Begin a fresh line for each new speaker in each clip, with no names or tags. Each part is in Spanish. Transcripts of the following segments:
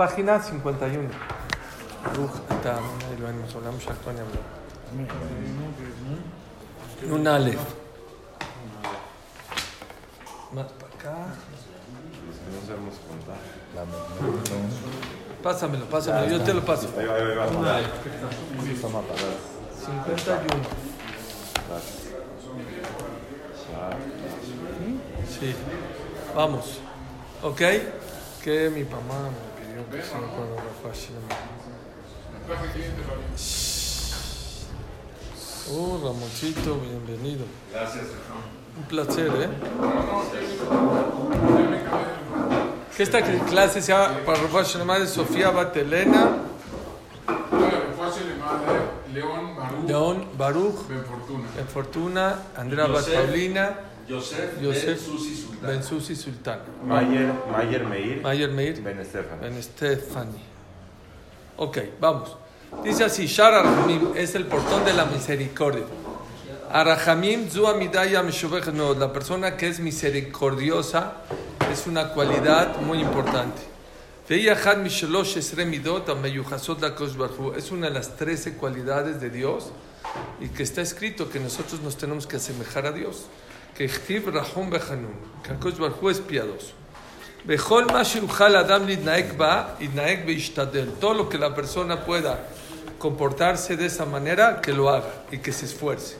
Página 51. Un Aleph. Más para acá. Pásamelo, pásamelo, yo te lo paso. 51. Sí, vamos. ¿Ok? Que mi mamá pidió que sea cuando Hashem. Oh, Ramoncito, bienvenido.
Gracias,
Un placer, ¿eh? Que esta clase se llama para Rafa Hashem de Sofía Batelena,
León Barú
León Baruch,
Ben Fortuna.
en Fortuna, Andrea Bat. Paulina,
Yosef,
Yosef
Ben Susi Sultan,
Mayer, Mayer Meir,
Mayer Meir,
Ben Estefan.
Ben Stefani. Ok, vamos. Dice así, Shar Arhamim es el portón de la misericordia. Arahamim zu amidaya no, la persona que es misericordiosa es una cualidad muy importante. Es una de las 13 cualidades de Dios y que está escrito que nosotros nos tenemos que asemejar a Dios que Chtib Rahum Behanun, que Akash Barhu es piadoso. Bejol Mashiuchal Adam Nidnaek Ba, Idnaek Beishtadel, todo lo que la persona pueda comportarse de esa manera, que lo haga y que se esfuerce.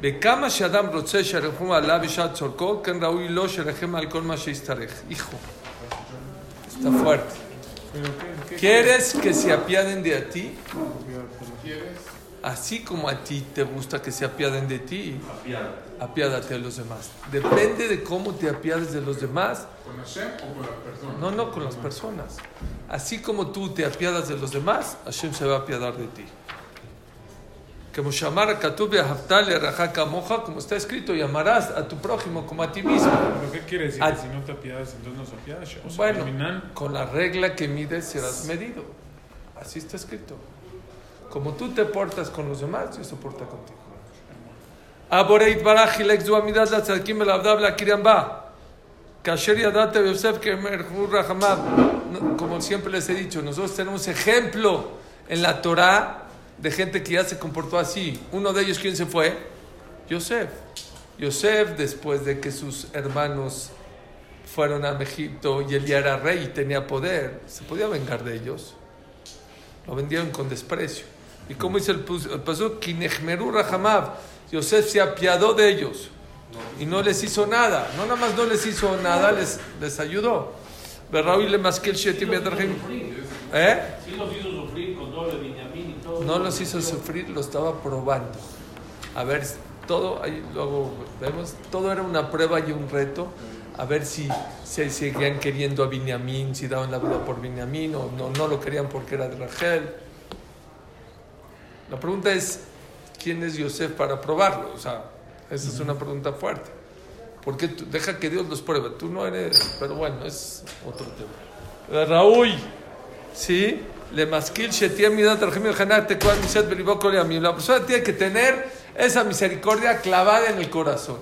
Bekama Shadam Rotse Sharehum Allah Bishat Tzorko, Ken Raúl Lo Sharehem Alkol Mashistarech. Hijo, está fuerte. ¿Quieres que se apiaden de a ti? ¿Quieres? Así como a ti te gusta que se apiaden de ti,
Apiada.
apiádate de los demás. Depende de cómo te apiades de los demás,
¿Con Hashem o con la persona?
No, no con las personas. Así como tú te apiadas de los demás, Hashem se va a apiadar de ti. Como como está escrito, llamarás a tu prójimo como a ti mismo.
¿Pero qué quiere decir? Que si no te apiadas, entonces no se apiadas. O sea,
Bueno,
terminan-
con la regla que mides serás medido. Así está escrito. Como tú te portas con los demás, Dios se porta contigo. Aboreit baraj hilek zu el abdab la kiryamba. Kasher yadate que Como siempre les he dicho, nosotros tenemos ejemplo en la Torah de gente que ya se comportó así. Uno de ellos, ¿quién se fue? Yosef. Yosef, después de que sus hermanos fueron a Egipto y él ya era rey y tenía poder, se podía vengar de ellos. Lo vendieron con desprecio. ¿Y cómo dice el el pasuk? Kinechmeru Rahamav. Yosef se apiadó de ellos y no les hizo nada. No nada más no les hizo nada, les, les ayudó. Berraúi le masquel shetim yadarjim. ¿Eh?
Sí los hizo sufrir con el Benjamín y todo.
No los hizo sufrir, lo estaba probando. A ver, todo, ahí luego vemos, todo era una prueba y un reto. A ver si se seguían queriendo a Binyamin, si daban la vida por Binyamin o no, no lo querían porque era de Rachel. La pregunta es, ¿quién es Yosef para probarlo? O sea, esa es una pregunta fuerte. Porque tú- deja que Dios los pruebe. Tú no eres, pero bueno, es otro tema. Raúl, ¿sí? Le masquil yamim. La persona tiene que tener esa misericordia clavada en el corazón.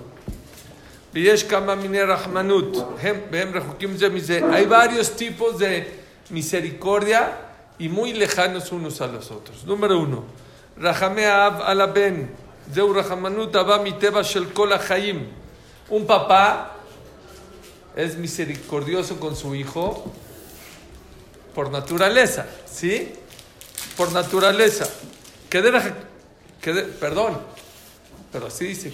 Hay varios tipos de misericordia y muy lejanos unos a los otros. Número uno, Un papá es misericordioso con su hijo por naturaleza, ¿sí? Por naturaleza. Perdón, pero así dice,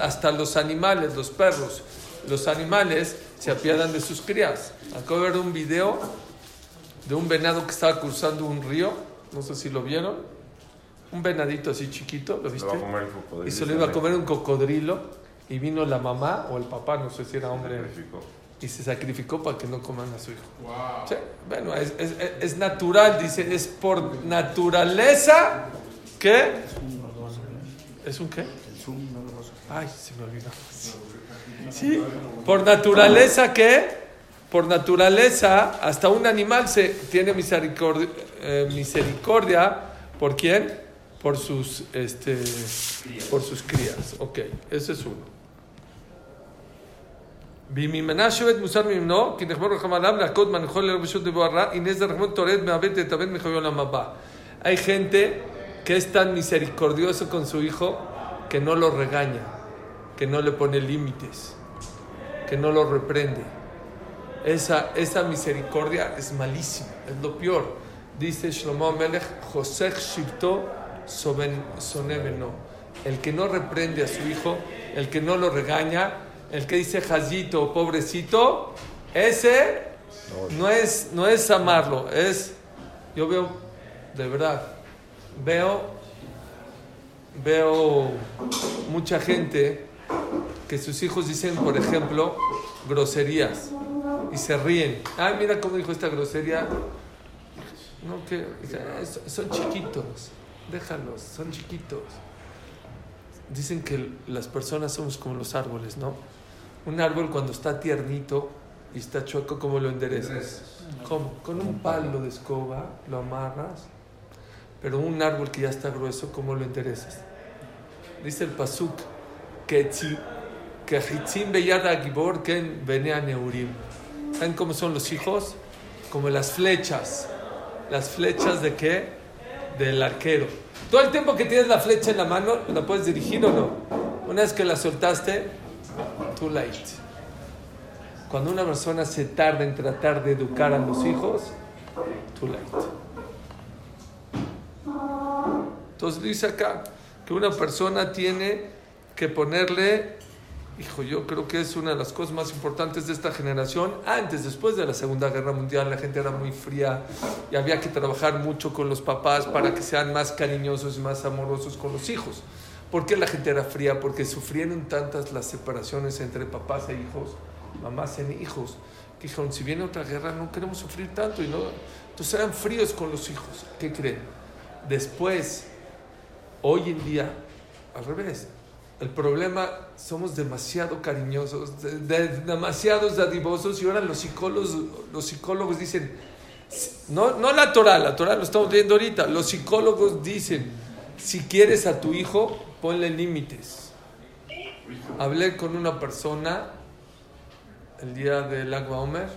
hasta los animales, los perros, los animales se apiadan de sus crías. Acabo de ver un video de un venado que estaba cruzando un río, no sé si lo vieron, un venadito así chiquito, ¿lo
Se
viste?
va a comer el cocodrilo.
Y se lo iba a comer un cocodrilo y vino la mamá o el papá, no sé si era hombre,
Sacrificó.
y se sacrificó para que no coman a su hijo.
Wow.
Sí, bueno, es, es- es natural, dice, es por naturaleza que... ¿Es un qué? Ay, se me olvidó. Sí, por naturaleza que, por naturaleza, hasta un animal se tiene misericordia, eh, misericordia ¿por quién? Por sus, este, por sus crías. Ok, ese es uno. בימימנה שבת מוסר ממנו, כי נחמר רחם עליו להכות מנחול לרבשות דבוהרה, הנה זה רחמון תורד מהבט תתאבד מחיי עולם הבא. Hay gente que es tan misericordioso con su hijo que no lo regaña, que no le pone límites, que no lo reprende. Esa, esa misericordia es malísima, es lo peor. Dice Shlomo Melech, José Shipto Sonebeno. El que no reprende a su hijo, el que no lo regaña, el que dice jazito, pobrecito, ese no es, no es amarlo, es, yo veo, de verdad, veo, veo mucha gente que sus hijos dicen, por ejemplo, groserías y se ríen. Ay, mira cómo dijo esta grosería. No, que son chiquitos, déjalos, son chiquitos. Dicen que las personas somos como los árboles, ¿no? Un árbol cuando está tiernito y está chueco, ¿cómo lo enderezas? ¿Cómo? Con un palo de escoba lo amarras. Pero un árbol que ya está grueso, ¿cómo lo enderezas? Dice el Pasuk que que Gibor Ken Neurim. ¿Saben cómo son los hijos? Como las flechas. ¿Las flechas de qué? Del arquero. Todo el tiempo que tienes la flecha en la mano, ¿la puedes dirigir o no? Una vez que la soltaste, too late. Cuando una persona se tarda en tratar de educar a los hijos, too late. Entonces dice acá que una persona tiene que ponerle Hijo, yo creo que es una de las cosas más importantes de esta generación. Antes, después de la Segunda Guerra Mundial, la gente era muy fría y había que trabajar mucho con los papás para que sean más cariñosos y más amorosos con los hijos. ¿Por qué la gente era fría? Porque sufrieron tantas las separaciones entre papás e hijos, mamás e hijos, que dijeron, si viene otra guerra no queremos sufrir tanto. Y no, entonces eran fríos con los hijos. ¿Qué creen? Después, hoy en día, al revés, el problema, somos demasiado cariñosos, demasiados dadivosos y ahora los psicólogos, los psicólogos dicen, no, no la Torah, la Torah lo estamos viendo ahorita, los psicólogos dicen, si quieres a tu hijo, ponle límites. Hablé con una persona el día del Agua Omer,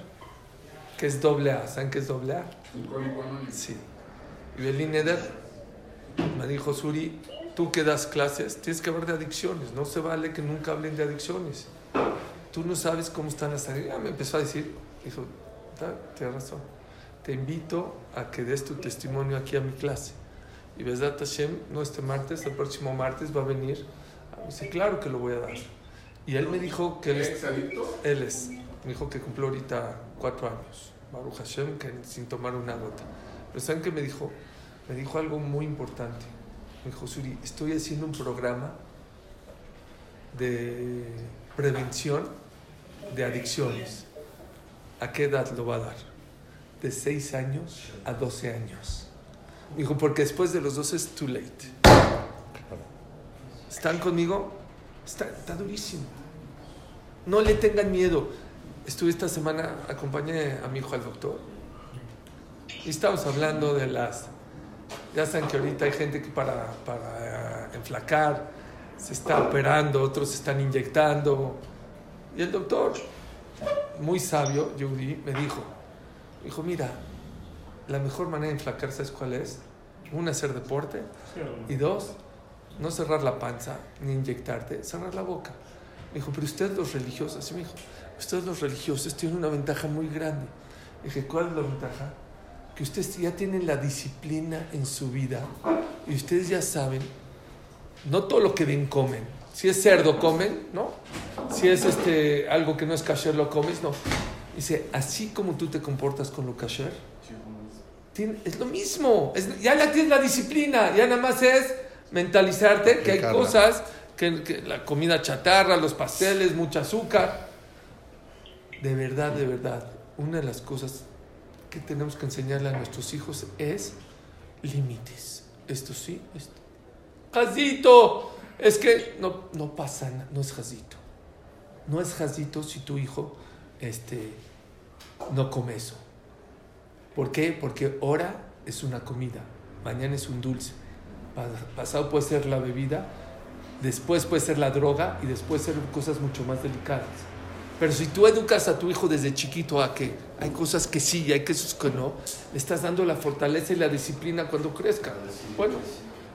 que es doble A, ¿saben qué es doble A? Sí. Y Belín Eder me dijo, Suri, tú que das clases, tienes que hablar de adicciones. No se vale que nunca hablen de adicciones. Tú no sabes cómo están las adicciones. me empezó a decir, dijo, tienes razón. Te invito a que des tu testimonio aquí a mi clase. Y Besdat Hashem, no este martes, el próximo martes va a venir. Me dice, claro que lo voy a dar. Y él me dijo que él es... Él es. Me dijo que cumplió ahorita cuatro años. Baruch Hashem, que sin tomar una gota. Pero ¿saben qué me dijo? Me dijo algo muy importante me dijo, Suri, estoy haciendo un programa de prevención de adicciones. ¿A qué edad lo va a dar? De 6 años a 12 años. Me dijo, porque después de los 12 es too late. ¿Están conmigo? Está, está durísimo. No le tengan miedo. Estuve esta semana, acompañé a mi hijo al doctor. Y estábamos hablando de las ya saben que ahorita hay gente que para, para enflacar se está operando, otros se están inyectando. Y el doctor, muy sabio, Judy, me dijo, dijo, mira, la mejor manera de enflacar, ¿sabes cuál es? Una, hacer deporte. Y dos, no cerrar la panza ni inyectarte, cerrar la boca. Me dijo, pero ustedes los religiosos, así me dijo, ustedes los religiosos tienen una ventaja muy grande. dije, ¿cuál es la ventaja? Que ustedes ya tienen la disciplina en su vida y ustedes ya saben, no todo lo que ven comen. Si es cerdo comen, ¿no? Si es este algo que no es kasher lo comes, no. Dice, así como tú te comportas con lo kasher, es lo mismo. ya la tienes la disciplina, ya nada más es mentalizarte que hay cosas, que, que la comida chatarra, los pasteles, mucha azúcar. De verdad, de verdad, una de las cosas que tenemos que enseñarle a nuestros hijos es límites. Esto sí, esto. Jazito, es que no, no pasa nada, no es jazito. No es jazito si tu hijo este, no come eso. ¿Por qué? Porque ahora es una comida, mañana es un dulce, pasado puede ser la bebida, después puede ser la droga y después ser cosas mucho más delicadas. Pero si tú educas a tu hijo desde chiquito a que hay cosas que sí y hay cosas que no, le estás dando la fortaleza y la disciplina cuando crezca. Bueno,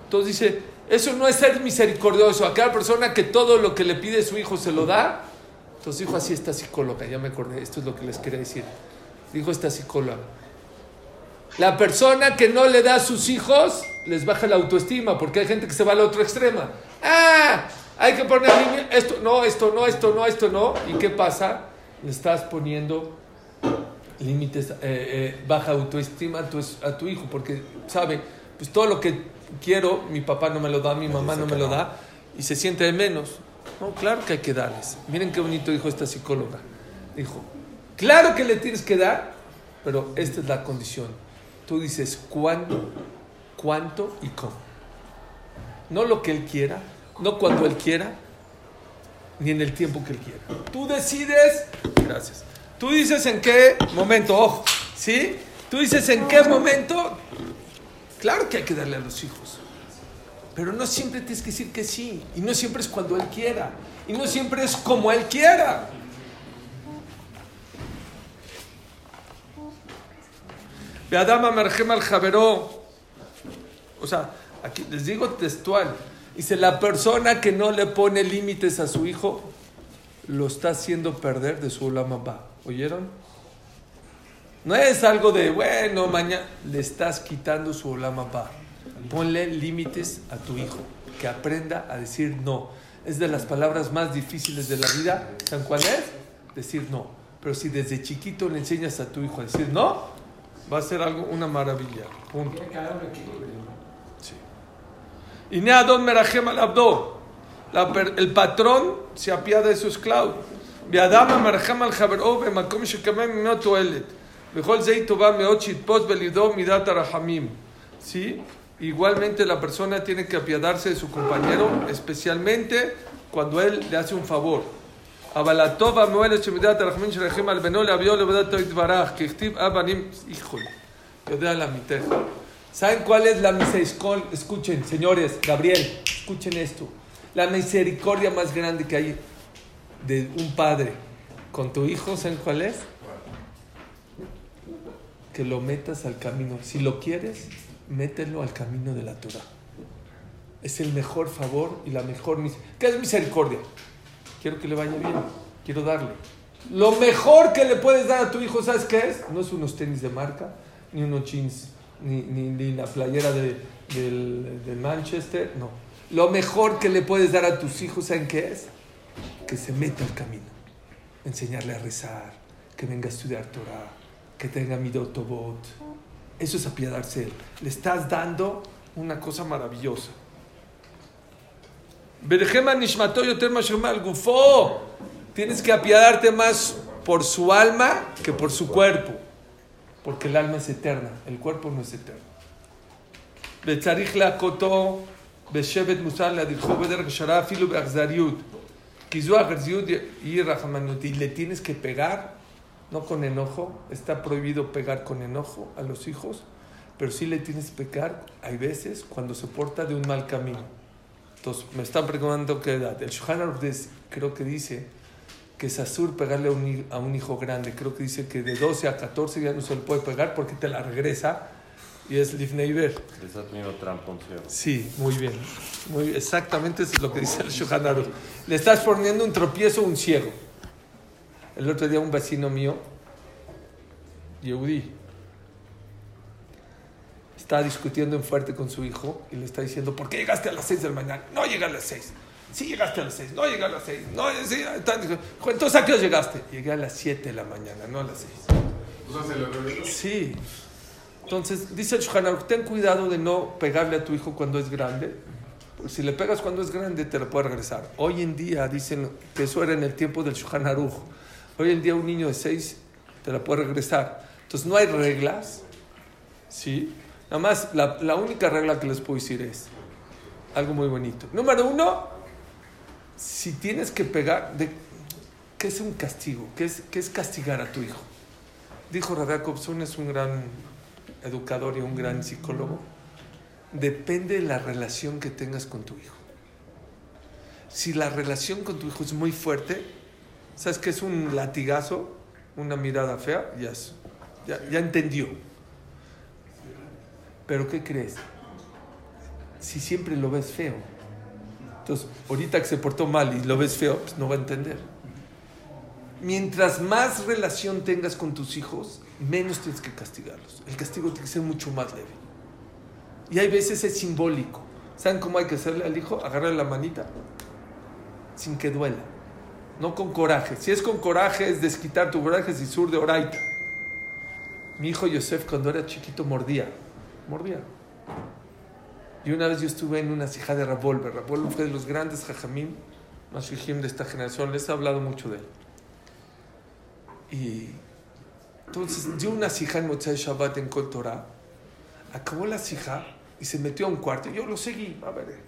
entonces dice, eso no es ser misericordioso. Aquella persona que todo lo que le pide su hijo se lo da. Entonces dijo así esta psicóloga, ya me acordé, esto es lo que les quería decir. Dijo esta psicóloga, la persona que no le da a sus hijos les baja la autoestima, porque hay gente que se va al otro extremo. Ah, hay que poner esto, no, esto, no, esto, no, esto, no. ¿Y qué pasa? Le estás poniendo límites, eh, eh, baja autoestima a tu, a tu hijo, porque sabe, pues todo lo que quiero, mi papá no me lo da, mi mamá no me lo da, y se siente de menos. No, claro que hay que darles. Miren qué bonito dijo esta psicóloga. Dijo, claro que le tienes que dar, pero esta es la condición. Tú dices cuándo, cuánto y cómo. No lo que él quiera, no cuando él quiera, ni en el tiempo que él quiera. Tú decides, gracias. Tú dices en qué momento, ojo, ¿sí? Tú dices en qué momento. Claro que hay que darle a los hijos. Pero no siempre tienes que decir que sí. Y no siempre es cuando él quiera. Y no siempre es como él quiera. Beadama Marjem al Javeró. O sea, aquí les digo textual. Dice, la persona que no le pone límites a su hijo, lo está haciendo perder de su ulama ¿Oyeron? No es algo de, bueno, mañana le estás quitando su ulama Ponle límites a tu hijo, que aprenda a decir no. Es de las palabras más difíciles de la vida. ¿Saben cuál es? Decir no. Pero si desde chiquito le enseñas a tu hijo a decir no, va a ser algo, una maravilla. Punto. Y Neadon Merajem al Abdo. El patrón se apiada de su esclavo. Beadama Merajem al Jaberó, Bemakom Shekamem no toelet. Bejol Zeitova Meochit Post Belidó Midat Arahamim. ¿Sí? Igualmente la persona tiene que apiadarse de su compañero, especialmente cuando él le hace un favor. Al. Kichtib Abanim. Híjole. Yo de la mitad. ¿Saben cuál es la misericordia? Escuchen, señores, Gabriel, escuchen esto. La misericordia más grande que hay de un padre con tu hijo, ¿saben cuál es? Que lo metas al camino. Si lo quieres, mételo al camino de la Torah. Es el mejor favor y la mejor misericordia. ¿Qué es misericordia? Quiero que le vaya bien, quiero darle. Lo mejor que le puedes dar a tu hijo, ¿sabes qué es? No es unos tenis de marca, ni unos jeans ni, ni, ni la playera de, del, Manchester, no. Lo mejor que le puedes dar a tus hijos, ¿saben qué es? Que se meta al camino. Enseñarle a rezar, que venga a estudiar Torah, que tenga mi dotobot. Eso es apiadarse. Le estás dando una cosa maravillosa. Tienes que apiadarte más por su alma que por su cuerpo porque el alma es eterna, el cuerpo no es eterno. Y le tienes que pegar, no con enojo, está prohibido pegar con enojo a los hijos, pero sí le tienes que pegar, hay veces, cuando se porta de un mal camino. Entonces, me están preguntando qué edad. El Shohan creo que dice que es azul pegarle a un, hijo grande. Creo que dice que de 12 a 14 ya no se le puede pegar porque te la regresa y es Livneiber. Sí, muy bien. Muy, exactamente eso es lo que dice el Shohan Le estás poniendo un tropiezo a un ciego. El otro día un vecino mío, Yehudi, está discutiendo en fuerte con su hijo y le está diciendo, ¿por qué llegaste a las 6 de la mañana? No llega a las 6. Sí llegaste a las 6, no llegaste a las 6, no, sí, entonces ¿a qué hora llegaste? Llegué a las 7 de la mañana, no a las 6.
O sea, se lo
Sí. Entonces, dice el ten cuidado de no pegarle a tu hijo cuando es grande. si le pegas cuando es grande, te lo puede regresar. Hoy en día, dicen que eso era en el tiempo del Shuhanaruch. Hoy en día un niño de 6 te la puede regresar. Entonces, no hay reglas. ¿Sí? Nada más, la, la única regla que les puedo decir es algo muy bonito. Número uno, si tienes que pegar, de, ¿qué es un castigo? ¿Qué es, ¿Qué es castigar a tu hijo? Dijo Rabbi Jacobson, es un gran educador y un gran psicólogo. Depende de la relación que tengas con tu hijo. Si la relación con tu hijo es muy fuerte, ¿Sabes qué es un latigazo? Una mirada fea, ya, ya entendió. Pero ¿qué crees? Si siempre lo ves feo. Entonces, ahorita que se portó mal y lo ves feo, pues no va a entender. Mientras más relación tengas con tus hijos, menos tienes que castigarlos. El castigo tiene que ser mucho más leve. Y hay veces es simbólico. ¿Saben cómo hay que hacerle al hijo? Agarrarle la manita sin que duela. No con coraje. Si es con coraje, es desquitar tu coraje, si sur de oraita. Mi hijo Yosef, cuando era chiquito, mordía. Mordía. Y una vez yo estuve en una sija de Rabolver. Rabolver fue de los grandes jajamim, más de esta generación. Les he hablado mucho de él. Y entonces dio una sija en Motzai Shabbat en Kol Torah. Acabó la sija y se metió a un cuarto. Yo lo seguí. A ver,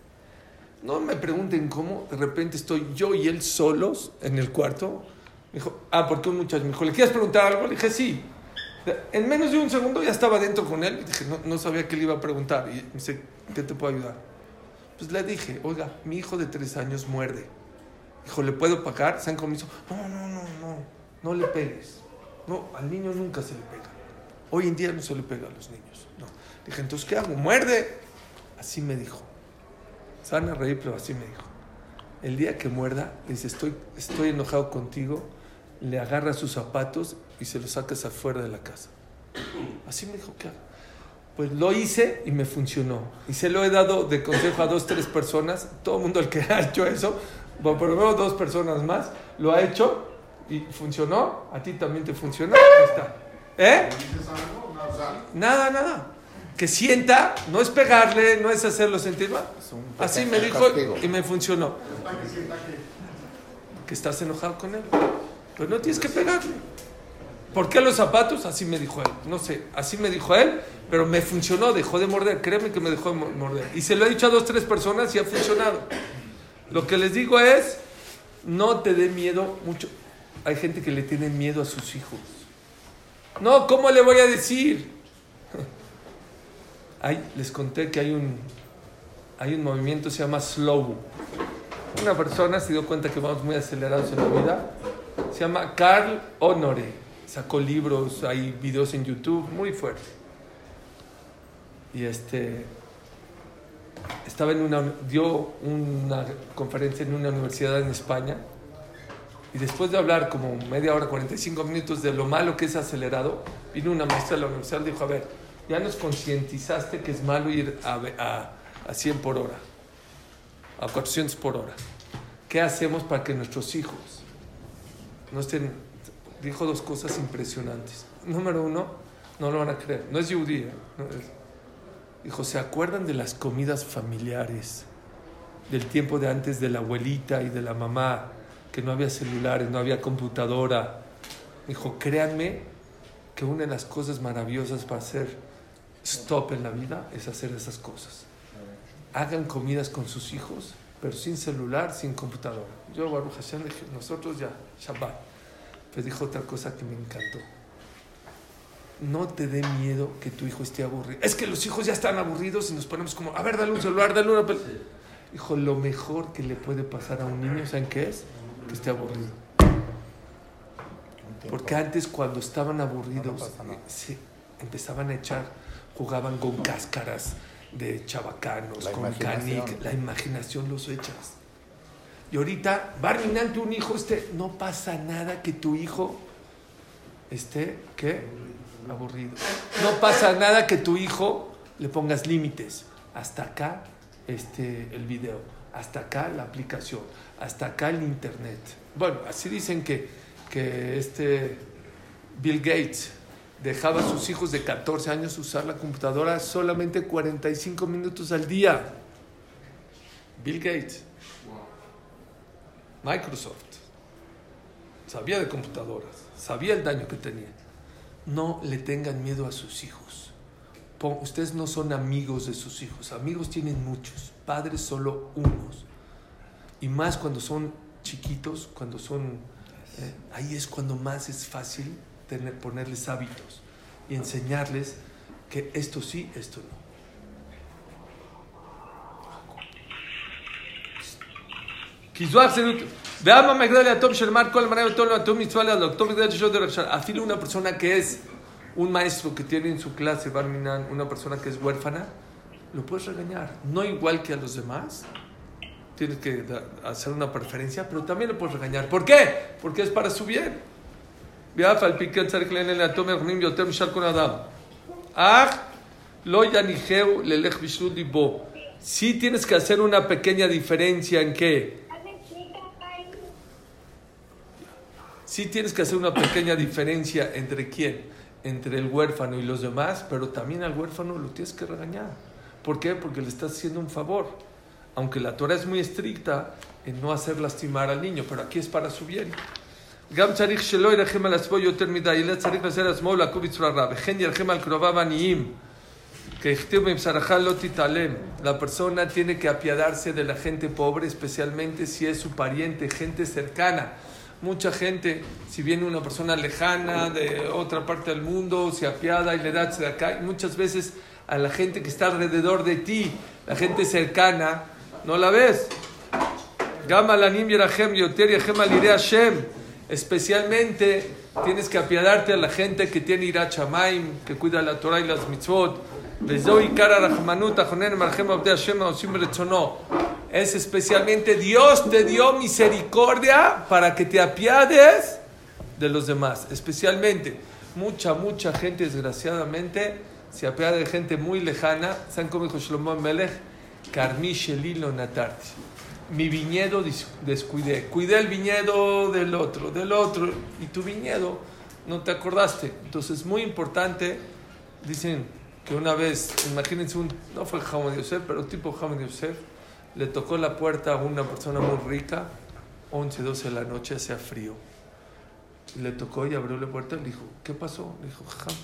no me pregunten cómo. De repente estoy yo y él solos en el cuarto. Me dijo, ah, porque un muchacho me dijo, ¿le quieres preguntar algo? Le dije, sí. En menos de un segundo ya estaba dentro con él. Y dije, no, no sabía qué le iba a preguntar. Y me dice, ¿qué te puedo ayudar? Pues le dije, oiga, mi hijo de tres años muerde. Dijo, ¿le puedo pagar? ¿Saben cómo me hizo? No, no, no, no. No le pegues. No, al niño nunca se le pega. Hoy en día no se le pega a los niños. No. Dije, entonces, ¿qué hago? Muerde. Así me dijo. Se van a reír, pero así me dijo. El día que muerda, le dice, estoy, estoy enojado contigo, le agarra sus zapatos y se los sacas afuera de la casa. Así me dijo, ¿qué hago? Pues lo hice y me funcionó. Y se lo he dado de consejo a dos, tres personas. Todo el mundo el que ha hecho eso, bueno, por lo menos dos personas más, lo ha hecho y funcionó. A ti también te funcionó. Ahí está. ¿Eh? Nada, nada. Que sienta, no es pegarle, no es hacerlo sentir mal. Así me dijo y me funcionó.
que sienta que.
Que estás enojado con él. Pero no tienes que pegarle. ¿Por qué los zapatos? Así me dijo él. No sé, así me dijo él, pero me funcionó, dejó de morder. Créeme que me dejó de mo- morder. Y se lo he dicho a dos, tres personas y ha funcionado. Lo que les digo es, no te dé miedo mucho. Hay gente que le tiene miedo a sus hijos. No, ¿cómo le voy a decir? Ay, les conté que hay un, hay un movimiento, se llama Slow. Una persona se dio cuenta que vamos muy acelerados en la vida. Se llama Carl Honore. Sacó libros, hay videos en YouTube, muy fuerte. Y este estaba en una dio una conferencia en una universidad en España y después de hablar como media hora, 45 minutos de lo malo que es acelerado, vino una maestra de la universidad y dijo, a ver, ya nos concientizaste que es malo ir a, a, a 100 por hora, a 400 por hora. ¿Qué hacemos para que nuestros hijos no estén... Dijo dos cosas impresionantes. Número uno, no lo van a creer, no es judía. no es- Dijo, ¿se acuerdan de las comidas familiares? Del tiempo de antes de la abuelita y de la mamá, que no había celulares, no había computadora. Dijo, créanme que una de las cosas maravillosas para hacer stop en la vida es hacer esas cosas. Hagan comidas con sus hijos, pero sin celular, sin computadora. Yo, Baruch Hashem, nosotros ya, Shabbat. Pues dijo otra cosa que me encantó. No te dé miedo que tu hijo esté aburrido. Es que los hijos ya están aburridos y nos ponemos como, a ver, dale un celular, dale una pel-". Hijo, lo mejor que le puede pasar a un niño, ¿saben qué es? Que esté aburrido. Porque antes cuando estaban aburridos, se empezaban a echar, jugaban con cáscaras de chabacanos,
La
con canic, la imaginación los echas. Y ahorita, Barminan, tu un hijo esté, no pasa nada que tu hijo esté, ¿qué? Aburrido. No pasa nada que tu hijo le pongas límites. Hasta acá este, el video, hasta acá la aplicación, hasta acá el internet. Bueno, así dicen que, que este Bill Gates dejaba a sus hijos de 14 años usar la computadora solamente 45 minutos al día. Bill Gates. Microsoft. Sabía de computadoras, sabía el daño que tenía. No le tengan miedo a sus hijos. Ustedes no son amigos de sus hijos. Amigos tienen muchos, padres solo unos. Y más cuando son chiquitos, cuando son... eh, ahí es cuando más es fácil tener, ponerles hábitos y enseñarles que esto sí, esto no. כי זו האחסנות. ואמה מגדל הטוב של מר כל המנה אותו הטוב מצווה לעלות. טוב מגדל ששו דרך שם. Afilo una persona que es un maestro que tiene en su clase, Barminan, una persona que es huérfana, lo puedes regañar. No igual que a los demás. Tienes que da- hacer una preferencia, pero también lo puedes regañar. ¿Por qué? Porque es para su bien. ואף על פי כן צריך לעניין לאטום מרחמים יותר משאר כל אדם. אך לא יניחהו ללך בשלות ליבו. Sí tienes que hacer una pequeña diferencia en qué. Sí tienes que hacer una pequeña diferencia entre quién, entre el huérfano y los demás, pero también al huérfano lo tienes que regañar. ¿Por qué? Porque le estás haciendo un favor. Aunque la Torah es muy estricta en no hacer lastimar al niño, pero aquí es para su bien. גם צריך שלא ירחם על עצמו יותר מדי, אלא צריך לעשות עצמו ולעקוב בצורה רע. וכן ירחם על קרוביו העניים. Que הכתיב מבשרך לא תתעלם. La persona tiene que apiadarse de la gente pobre, especialmente si es su pariente, gente cercana. mucha gente, si viene una persona lejana de otra parte del mundo, se apiada y le da de acá. Muchas veces a la gente que está alrededor de ti, la gente cercana, no la ves. Especialmente tienes que apiadarte a la gente que tiene irachamayim, que cuida la Torah y las mitzvot, es especialmente Dios te dio misericordia para que te apiades de los demás. Especialmente, mucha, mucha gente, desgraciadamente, se apiada de gente muy lejana. ¿Saben cómo dijo Shlomo Melech? Natarti. Mi viñedo descuidé. Cuidé el viñedo del otro, del otro. Y tu viñedo no te acordaste. Entonces, es muy importante. Dicen, que una vez, imagínense, un, no fue Hamad Yosef, pero tipo Hamad Yosef, le tocó la puerta a una persona muy rica, 11, 12 de la noche, hacía frío. Le tocó y abrió la puerta y le dijo, ¿qué pasó? Le dijo, Jajam.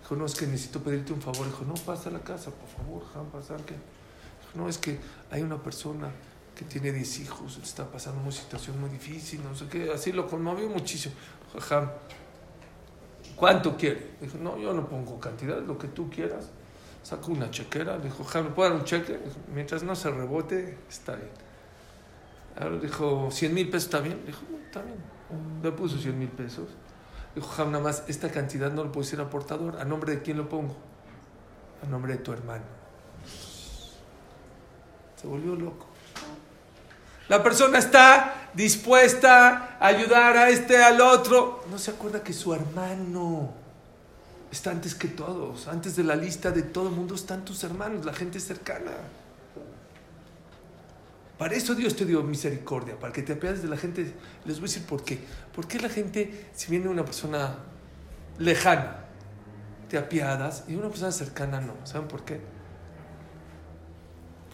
Dijo, no, es que necesito pedirte un favor. Dijo, no, pasa a la casa, por favor, Jajam, pasa. ¿qué? Dijo, no, es que hay una persona que tiene 10 hijos, está pasando una situación muy difícil, no sé qué. Así lo conmovió muchísimo. Jajam, ¿cuánto quiere? Dijo, no, yo no pongo cantidad, lo que tú quieras. Sacó una chequera, dijo, ¿me puedo dar un cheque? Mientras no se rebote, está bien. Ahora dijo, 100 mil pesos, ¿está bien? Dijo, está bien. Le puso 100 mil pesos. Dijo, Jajam, nada más, esta cantidad no lo puedo decir a portador. ¿A nombre de quién lo pongo? A nombre de tu hermano. Se volvió loco. La persona está dispuesta a ayudar a este, al otro. No se acuerda que su hermano está antes que todos. Antes de la lista de todo el mundo están tus hermanos, la gente cercana. Para eso Dios te dio misericordia, para que te apiades de la gente. Les voy a decir por qué. ¿Por qué la gente, si viene una persona lejana, te apiadas y una persona cercana no? ¿Saben por qué?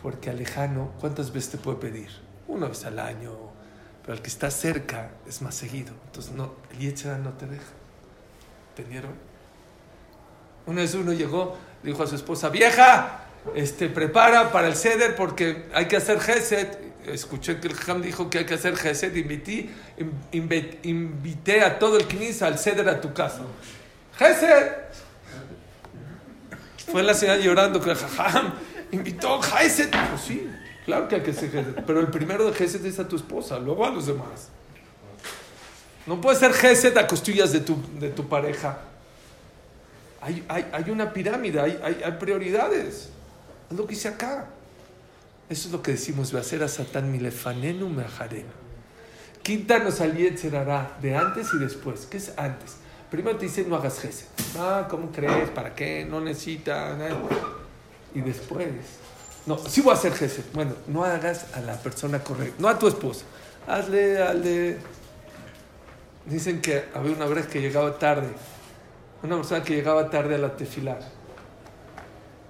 Porque al lejano, ¿cuántas veces te puede pedir? Una vez al año, pero al que está cerca es más seguido. Entonces, no, el Yetzirah no te deja. ¿Entendieron? Una vez uno llegó, le dijo a su esposa, vieja, este, prepara para el ceder porque hay que hacer gesed. Escuché que el Ham dijo que hay que hacer gesed. Invité, in- inve- invité a todo el knis al ceder a tu casa. Gesed. Fue la señora llorando que el Jajam invitó gesed. Pues sí, claro que hay que hacer gesed. Pero el primero de gesed es a tu esposa, luego a los demás. No puede ser gesed a costillas de tu, de tu pareja. Hay, hay, hay una pirámide, hay, hay, hay prioridades. Es lo que hice acá. Eso es lo que decimos, hacer a Satán milefanenu meajarenu. Quítanos al Yetzerará de antes y después. ¿Qué es antes? Primero te dice no hagas gesed. Ah, ¿cómo crees? ¿Para qué? No necesitas. nada. Y después, no, sí voy a hacer gesed. Bueno, no hagas a la persona correcta, no a tu esposa. Hazle al de. Dicen que había una vez que llegaba tarde una persona que llegaba tarde a la tefilá.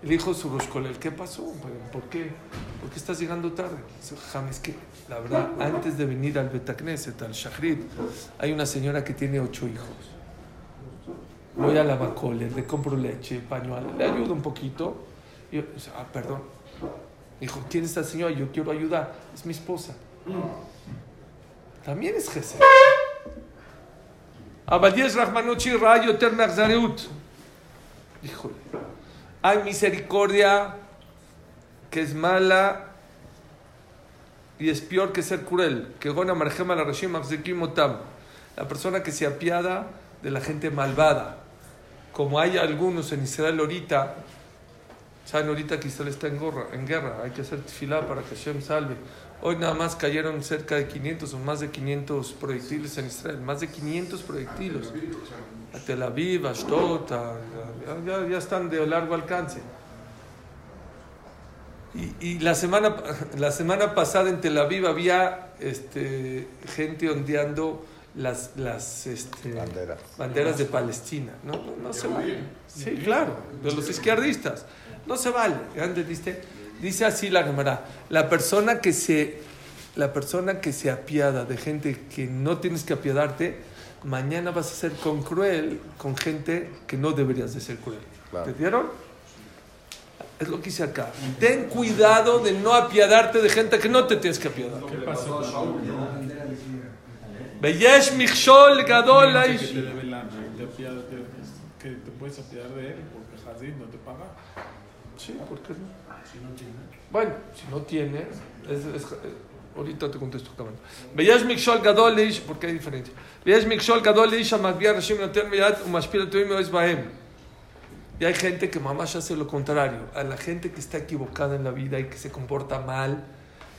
Le dijo su Roscolel, ¿qué pasó? ¿Por qué? ¿Por qué estás llegando tarde? Dice, "Jam, es que la verdad, antes de venir al Betacneset, al Shachrit, hay una señora que tiene ocho hijos. Voy a la Macole, le compro leche, pañuelo, le ayudo un poquito. Y yo, ah, perdón. Dijo, ¿quién es esta señora? Yo quiero ayudar. Es mi esposa. Mm. También es Gesed. Abadías Rahmanuchi Rayo Ternaxareut. Híjole. Hay misericordia que es mala y es peor que ser cruel. Que gona marjema la reshim La persona que se apiada de la gente malvada. Como hay algunos en Israel ahorita saben ahorita que Israel está en, gorra- en guerra, hay que hacer tefilá para que Hashem salve. Hoy nada más cayeron cerca de 500 o más de 500 proyectiles en Israel, más de 500 proyectiles. A Tel Aviv, a Ashdod, ya, ya están de largo alcance. Y, y la, semana, la semana pasada en Tel Aviv había este, gente ondeando las, las este,
Banderas.
banderas de Palestina. No, no, no se. Sí, claro, de los izquierdistas. No se vale. Antes dice, dice así la Gemara. La persona que se la persona que se apiada de gente que no tienes que apiadarte, mañana vas a ser con cruel con gente que no deberías de ser cruel.
Claro.
¿Entendieron? Es lo que hice acá. Ten cuidado de no apiadarte de gente que no te tienes que apiadar.
¿Qué pasó
gadol
que te debe lana y te apiada- te- que te puedes apiadar de él porque Hazid no te paga?
Sí, ¿por qué no? Bueno, si no tienes, es, es- eh, ahorita te contesto acabando. Veyesh mikshol gadol leish, porque hay diferencia. Veyesh mikshol gadol leish amagbiar rashim noten meyad umashpil tuim bahem. Y hay gente que mamá ya hace lo contrario. A la gente que está equivocada en la vida y que se comporta mal,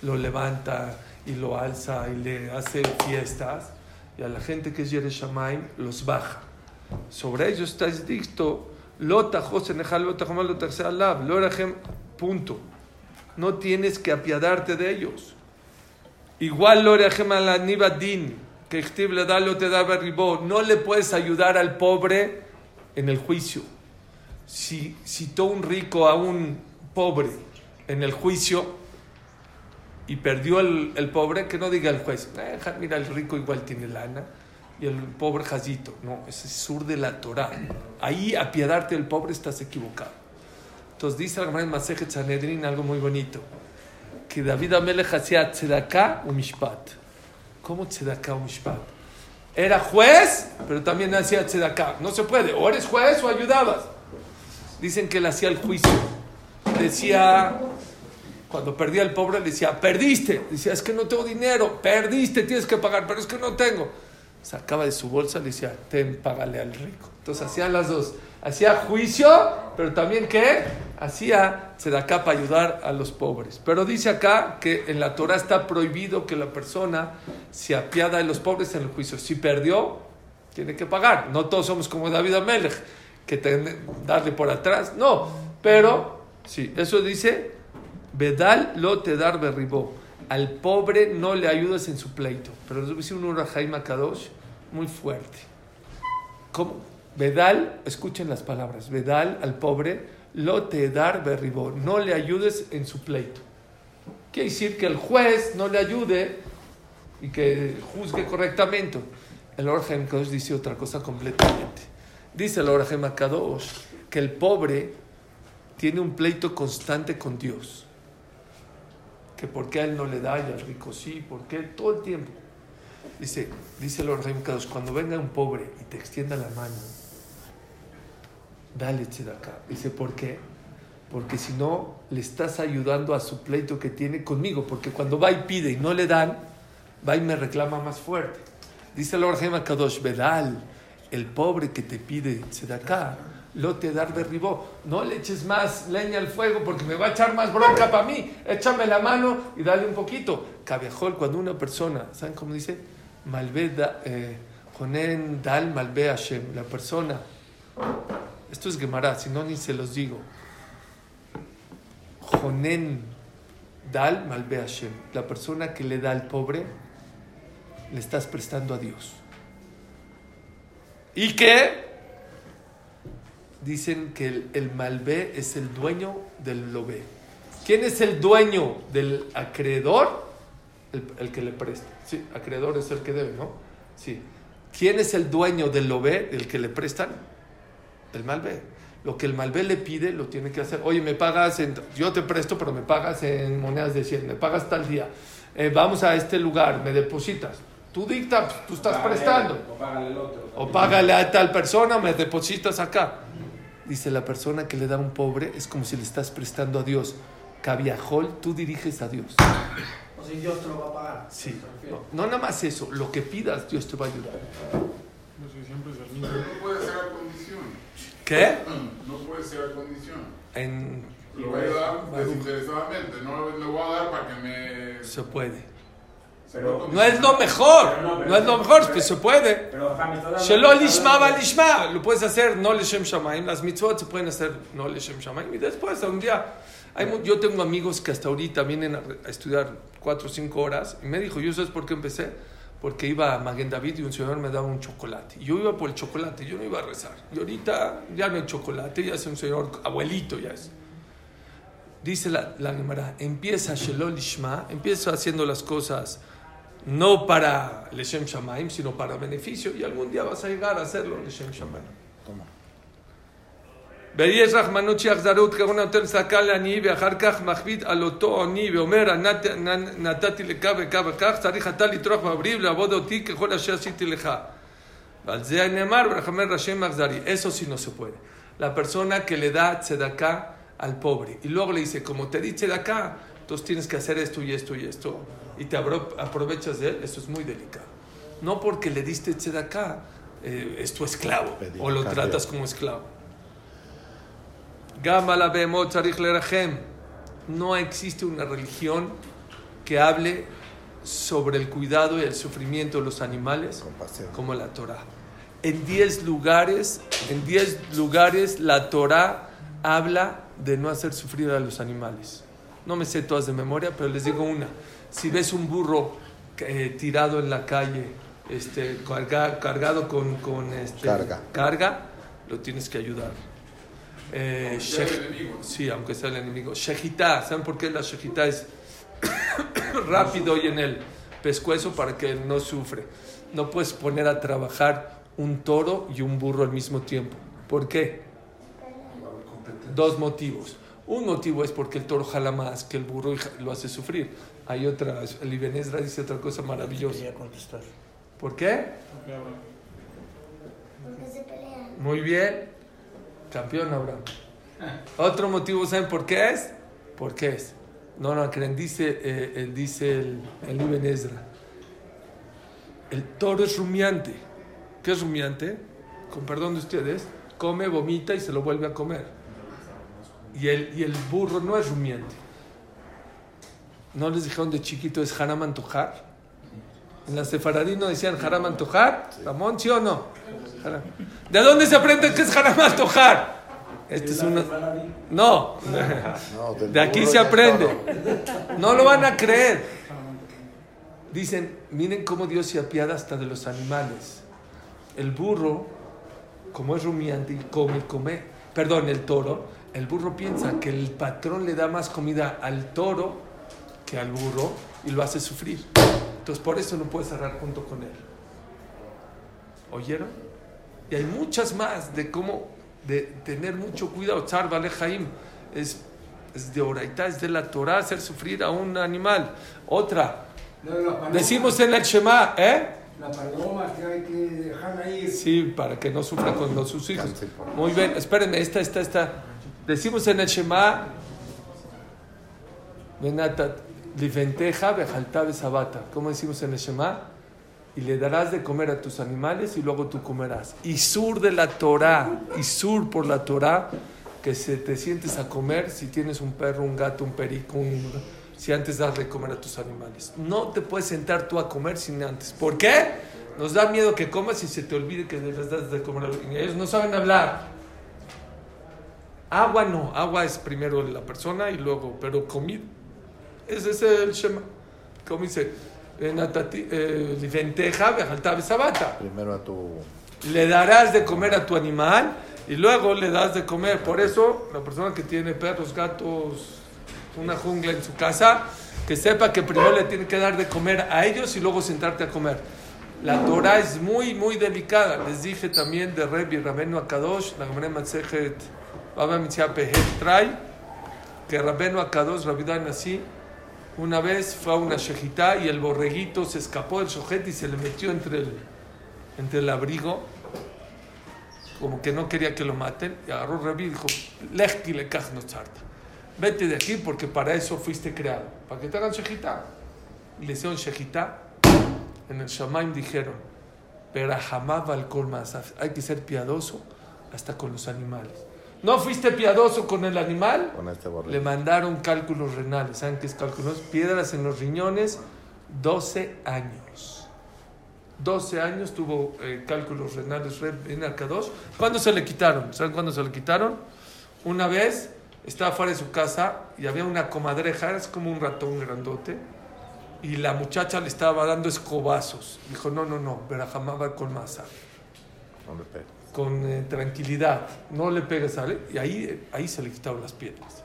lo levanta y lo alza y le hace fiestas. Y a la gente que es Yereshamaim, los baja. Sobre ellos está escrito, Lota punto. No tienes que apiadarte de ellos. Igual Lorahem al que le da, te da. No le puedes ayudar al pobre en el juicio. Si citó un rico a un pobre en el juicio y perdió el, el pobre, que no diga el juez, "Eh, mira, el rico igual tiene lana y el pobre jazito. No, ese es sur de la Torah. Ahí apiadarte del pobre estás equivocado. Entonces dice Gemara en Masejet Sanedrin algo muy bonito, que David Amelech hacía tzedakah o mishpat. ¿Cómo tzedakah o mishpat? Era juez, pero también hacía tzedakah. No se puede, o eres juez o ayudabas. Dicen que él hacía el juicio. Decía, cuando perdía el pobre, le decía, perdiste. Decía, es que no tengo dinero, perdiste, tienes que pagar, pero es que no tengo. Sacaba de su bolsa, le decía, ten, págale al rico. Entonces hacían las dos. Hacía juicio, pero también ¿qué? Hacía acá para ayudar a los pobres. Pero dice acá que en la Torah está prohibido que la persona se apiada de los pobres en el juicio. Si perdió, tiene que pagar. No todos somos como David Amelech, que te, darle por atrás. No, pero sí, eso dice, Bedal lo te dar berribó. Al pobre no le ayudas en su pleito. Pero les voy a decir un Kadosh muy fuerte. ¿Cómo? Bedal, escuchen las palabras. Bedal al pobre lo te dar berribó. No le ayudes en su pleito. Quiere decir que el juez no le ayude y que juzgue correctamente. El Orahaim Kadosh dice otra cosa completamente. Dice el Orahaim Kadosh que el pobre tiene un pleito constante con Dios. Que por qué a él no le da y al rico sí, porque todo el tiempo. Dice, dice Orahaim Kadosh, cuando venga un pobre y te extienda la mano, dale acá. Dice, ¿por qué? Porque si no, le estás ayudando a su pleito que tiene conmigo. Porque cuando va y pide y no le dan, va y me reclama más fuerte. Dice el Orahaim Kadosh, Bedal, el pobre que te pide acá, lo te dar derribó. No le eches más leña al fuego porque me va a echar más bronca para mí. Échame la mano y dale un poquito. Cabiajol, cuando una persona, ¿saben cómo dice? Da, eh, Jonen dal malve Hashem. La persona, esto es Gemara, si no ni se los digo. Jonen dal malve Hashem. La persona que le da al pobre, le estás prestando a Dios. ¿Y qué? Dicen que el, el es el dueño del lobé. ¿Quién es el dueño del acreedor? El, el, que le presta. Sí, acreedor es el que debe, ¿no? Sí. ¿Quién es el dueño del lobé, el que le prestan? El malvé. Lo que el malvé le pide, lo tiene que hacer. Oye, me pagas, en, yo te presto, pero me pagas en monedas de 100, me pagas tal día. Eh, vamos a este lugar, me depositas. Tú dictas, tú estás
Págale,
prestando.
O págale el otro.
O págale a tal persona, me depositas acá. Dice la persona que le da a un pobre es como si le estás prestando a Dios. Cabiajol, tú diriges a Dios.
O
sea, Dios te lo va a pagar.
Sí. No, no nada más eso, lo que pidas, Dios te va a ayudar.
No sé, siempre es el mismo.
Pero no puede ser a condición.
¿Qué?
No puede ser a condición.
En,
Lo voy a dar desinteresadamente. No le voy a dar para que me.
se puede.
Pero-
No es lo mejor,
Pero no, pero-
no es lo mejor, pero se puede. Shelo lishma va lishma. Lo puedes hacer no leshem shamaim. Las mitzvot se pueden hacer no leshem shamaim. Y después, un día, hay yo tengo amigos que hasta ahorita vienen a, a estudiar cuatro o cinco horas. Y me dijo, ¿yo sabes por qué empecé? Porque iba a Maguen David y un señor me daba un chocolate. Yo iba por el chocolate, yo no iba a rezar. Y ahorita ya no hay chocolate, ya es un señor abuelito, ya es. Dice la, la empieza Shelo Lishma, empieza haciendo las cosas no para Leshem Shamaim, sino para beneficio, y algún día vas a llegar a hacerlo Leshem Shamaim. ויש רחמנות שאכזרות כהונה נותן צדקה לעני ואחר כך מכביד על אותו עני ואומר "נת- נ- נתתי לך וכך וכך צריך אתה לטרוח בבריא ולעבוד אותי ככל אשר עשיתי לך ועל זה נאמר ורחמי השם אכזרי eso sí no se puede la persona que le da tzedakah al pobre y luego le dice como te di tzedakah entonces tienes que hacer esto y esto y esto y te abro- aprovechas de él eso es muy delicado no porque le diste tzedakah eh, es tu esclavo
Pedir
o lo
cambio.
tratas como esclavo No existe una religión que hable sobre el cuidado y el sufrimiento de los animales
Compasión.
como la Torah. En 10 lugares, en 10 lugares la Torah habla de no hacer sufrir a los animales. No me sé todas de memoria, pero les digo una. Si ves un burro eh, tirado en la calle, este, carga- cargado con, con, este,
Carga.
carga, lo tienes que ayudar. Eh,
Aunque sea el enemigo.
Sí, aunque sea el enemigo. Shejitá, ¿saben por qué la shejitá es rápido y en el pescuezo para que no sufre? No puedes poner a trabajar un toro y un burro al mismo tiempo. ¿Por qué? Dos motivos. Un motivo es porque el toro jala más que el burro y lo hace sufrir. Hay otra, el Ibn Ezra dice otra cosa maravillosa. ¿Por qué?
Porque se pelean.
Muy bien. Campeón Abraham. Otro motivo, ¿saben por qué es? ¿Por qué es? No, no, creen, dice, eh, dice el, el Ibn Ezra. El toro es rumiante. ¿Qué es rumiante? Con perdón de ustedes, come, vomita y se lo vuelve a comer. Y el, y el burro no es rumiante. ¿No les dijeron de chiquito es haram antojar? En la sefaradí no decían haram antojar. ¿Ramón, sí o no? Haram. ¿De dónde se aprende que es haram antojar? Este es una... No, de aquí se aprende. No lo van a creer. Dicen, miren cómo Dios se apiada hasta de los animales. El burro, como es rumiante y come, come, perdón, el toro, el burro piensa que el patrón le da más comida al toro que al burro y lo hace sufrir. Entonces por eso no puede cerrar junto con él. ¿Oyeron? Y hay muchas más de cómo de tener mucho cuidado. Tzar Bale Jaim es, es de oraita, es de la Torah hacer sufrir a un animal. Otra,
No,
decimos en el Shema, ¿eh?
La paloma que hay que dejarla ir.
Sí, para que no sufra con los, sus hijos. Muy bien, espérenme, esta, esta, esta. Decimos en el Shema, Benatat, liventeja bejalta sabata. ¿Cómo decimos en el Shema? Y le darás de comer a tus animales y luego tú comerás. Y sur de la Torah, y sur por la Torah, que se te sientes a comer si tienes un perro, un gato, un perico, un- si antes das de comer a tus animales. No te puedes sentar tú a comer sin antes. ¿Por qué? Nos da miedo que comas y se te olvide que les das de comer a los Ellos no saben hablar. Agua no, agua es primero la persona y luego, pero comida. Ese es el Shema. ¿Cómo dice? Eh, eh.
Primero a tu.
Le darás de comer a tu animal y luego le das de comer. Por eso, la persona que tiene perros, gatos, una jungla en su casa, que sepa que primero le tiene que dar de comer a ellos y luego sentarte a comer. La Torah es muy, muy delicada. Les dije también de Rebi Rabenu Akadosh, la Gemara Matsejet Baba Mitzvah Pehet trae, que Rabenu Akadosh, Rabidan así, una vez fue a una shejitá y el borreguito se escapó del shojet y se le metió entre el, entre el abrigo, como que no quería que lo maten, y agarró Rabí y dijo, Lechki lekach no tzarta. Vete de aquí porque para eso fuiste creado, para que te hagan shejitá. y le hicieron shejitá, en el Shamaim dijeron, Berajamab al Kolmasaf, hay que ser piadoso hasta con los animales. ¿No fuiste piadoso con el animal?
Con este
Le mandaron cálculos renales. ¿Saben qué es cálculos? Piedras en los riñones, 12 años. 12 años tuvo eh, cálculos renales en Arcados. ¿Cuándo se le quitaron? ¿Saben cuándo se le quitaron? Una vez estaba fuera de su casa y había una comadreja, es como un ratón grandote, y la muchacha le estaba dando escobazos. Dijo, no, no, no, Berajamaba con masa,
No pegues.
Con eh, tranquilidad, no le pegues, ¿sale? Y ahí, ahí se le quitaron las piedras.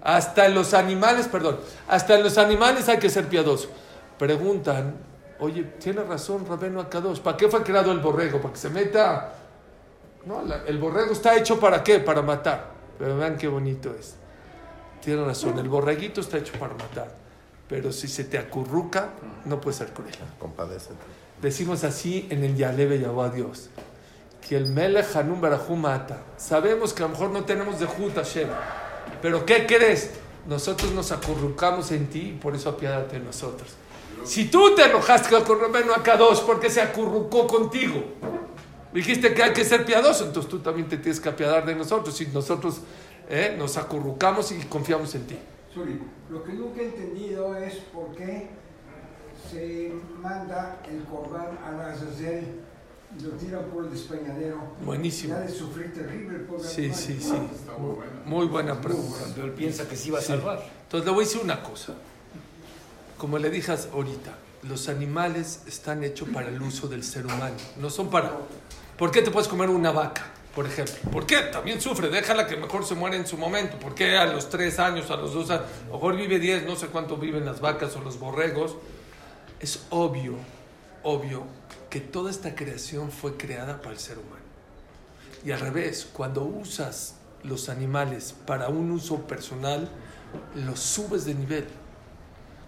Hasta en los animales, perdón, hasta en los animales hay que ser piadoso. Preguntan, oye, tiene razón Rabeno Akadosh, ¿para qué fue creado el borrego? ¿Para que se meta? No, la- el borrego está hecho para qué? Para matar. Pero vean qué bonito es. Tiene razón, el borreguito está hecho para matar. Pero si se te acurruca, no puede ser cruel.
Compadécete.
Decimos así en el Yalebe Yahweh a Dios. Que el Melech Hanum mata. Sabemos que a lo mejor no tenemos de Jut Hashem. Pero ¿qué crees? Nosotros nos acurrucamos en ti y por eso apiádate de nosotros. Si tú te enojaste con Rabeno Akadosh porque se acurrucó contigo, dijiste que hay que ser piadoso, entonces tú también te tienes que apiadar de nosotros. Si nosotros eh, nos acurrucamos y confiamos en ti.
Lo que nunca he entendido es por qué se manda el corbán a Azazel y lo tiran por el despeñadero.
Buenísimo.
Ya de sufrir terrible pobre
Sí,
animal.
sí, sí.
Está muy buena.
Muy buena pregunta.
Cuando él piensa que se iba a
Sí.
salvar.
Entonces le voy a decir una cosa. Como le dije ahorita, los animales están hechos para el uso del ser humano. No son para... ¿Por qué te puedes comer una vaca, por ejemplo? ¿Por qué? También sufre. Déjala que mejor se muere en su momento. ¿Por qué a los tres años, a los dos años? A lo mejor vive 10, no sé cuánto viven las vacas o los borregos. Es obvio, obvio, que toda esta creación fue creada para el ser humano. Y al revés, cuando usas los animales para un uso personal, los subes de nivel.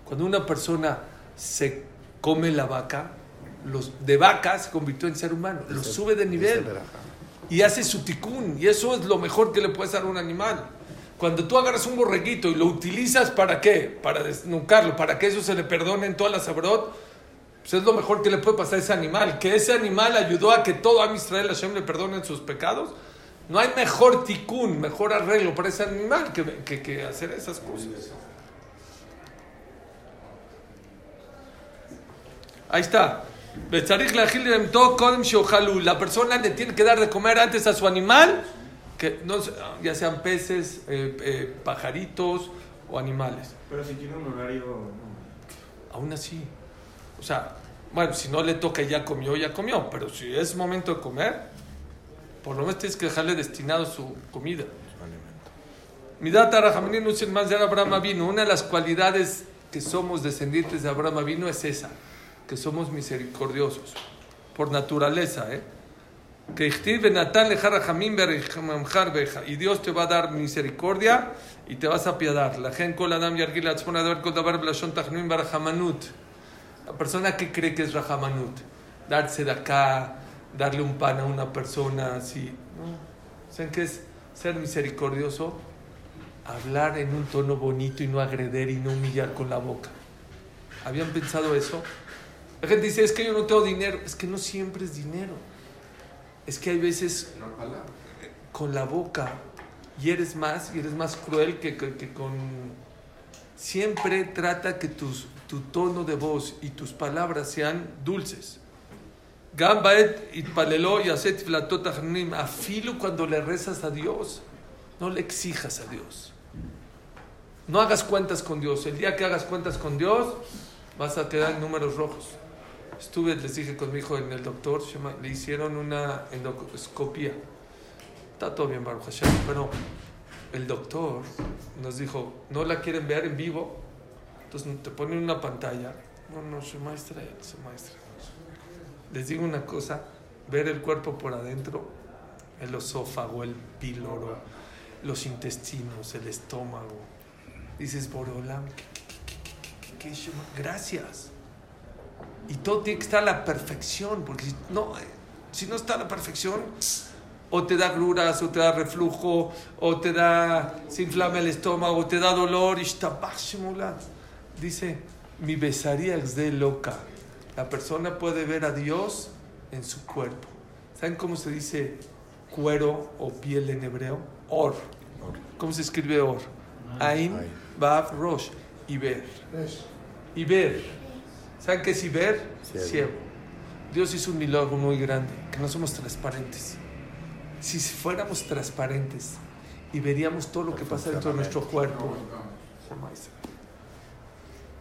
Cuando una persona se come la vaca, los, de vaca se convirtió en ser humano, lo
Dice-
sube de nivel y hace su ticún. Y eso es lo mejor que le puedes dar a un animal. Cuando tú agarras un borreguito y lo utilizas para qué? Para desnucarlo, para que eso se le perdone en toda la sabrot, pues es lo mejor que le puede pasar a ese animal. Que ese animal ayudó a que todo a Israel Hashem le perdonen sus pecados. No hay mejor ticún, mejor arreglo para ese animal que, que- que hacer esas cosas. Ahí está. La persona le tiene que dar de comer antes a su animal, que no, ya sean peces, eh, eh, pajaritos o animales.
Pero si tiene un horario.
Aún así. O sea, bueno, si no le toca y ya comió, ya comió. Pero si es momento de comer, por lo menos tienes que dejarle destinado su comida. Abraham vino. Una de las cualidades que somos descendientes de Abraham vino es esa, que somos misericordiosos. Por naturaleza, ¿eh? Y Dios te va a dar misericordia y te vas a apiadar. La gente yargil atzmon kol davar tachnuim barachamanut. La persona que cree que es rahamanut. Darse de acá, darle un pan a una persona así. No. ¿Saben qué es ser misericordioso? Hablar en un tono bonito y no agreder y no humillar con la boca. ¿Habían pensado eso? La gente dice, es que yo no tengo dinero. Es que no siempre es dinero. Es que hay veces con la boca y eres más y eres más cruel que, que- que con siempre trata que tus, tu tono de voz y tus palabras sean dulces. Gambaet y aset tfilatot achronim. afilo cuando le rezas a Dios. No le exijas a Dios. No hagas cuentas con Dios. El día que hagas cuentas con Dios vas a quedar en números rojos. Estuve les dije con mi hijo en el doctor le hicieron una endoscopía. Está todo bien, Baruch Hashem, pero el doctor nos dijo, ¿no la quieren ver en vivo? Entonces te ponen una pantalla. No, no, su maestra, su maestra. Les digo una cosa, ver el cuerpo por adentro, el esófago, el píloro, los intestinos, el estómago. Dices, Borolam, ¿qué, qué, gracias. Y todo tiene que estar a la perfección, porque si no, eh, si no está a la perfección, o te da gruras, o te da reflujo, o te da, se inflama el estómago, o te da dolor. Dice, Mi besaría es de loca. La persona puede ver a Dios en su cuerpo. ¿Saben cómo se dice cuero o piel en hebreo? Or. ¿Cómo se escribe or? Ain. Vav, Rosh. Iber. Iber. ¿Saben qué es Iber?
Ciego.
Dios hizo un milagro muy grande, que no somos transparentes. Si fuéramos transparentes y veríamos todo lo que pasa dentro de nuestro cuerpo,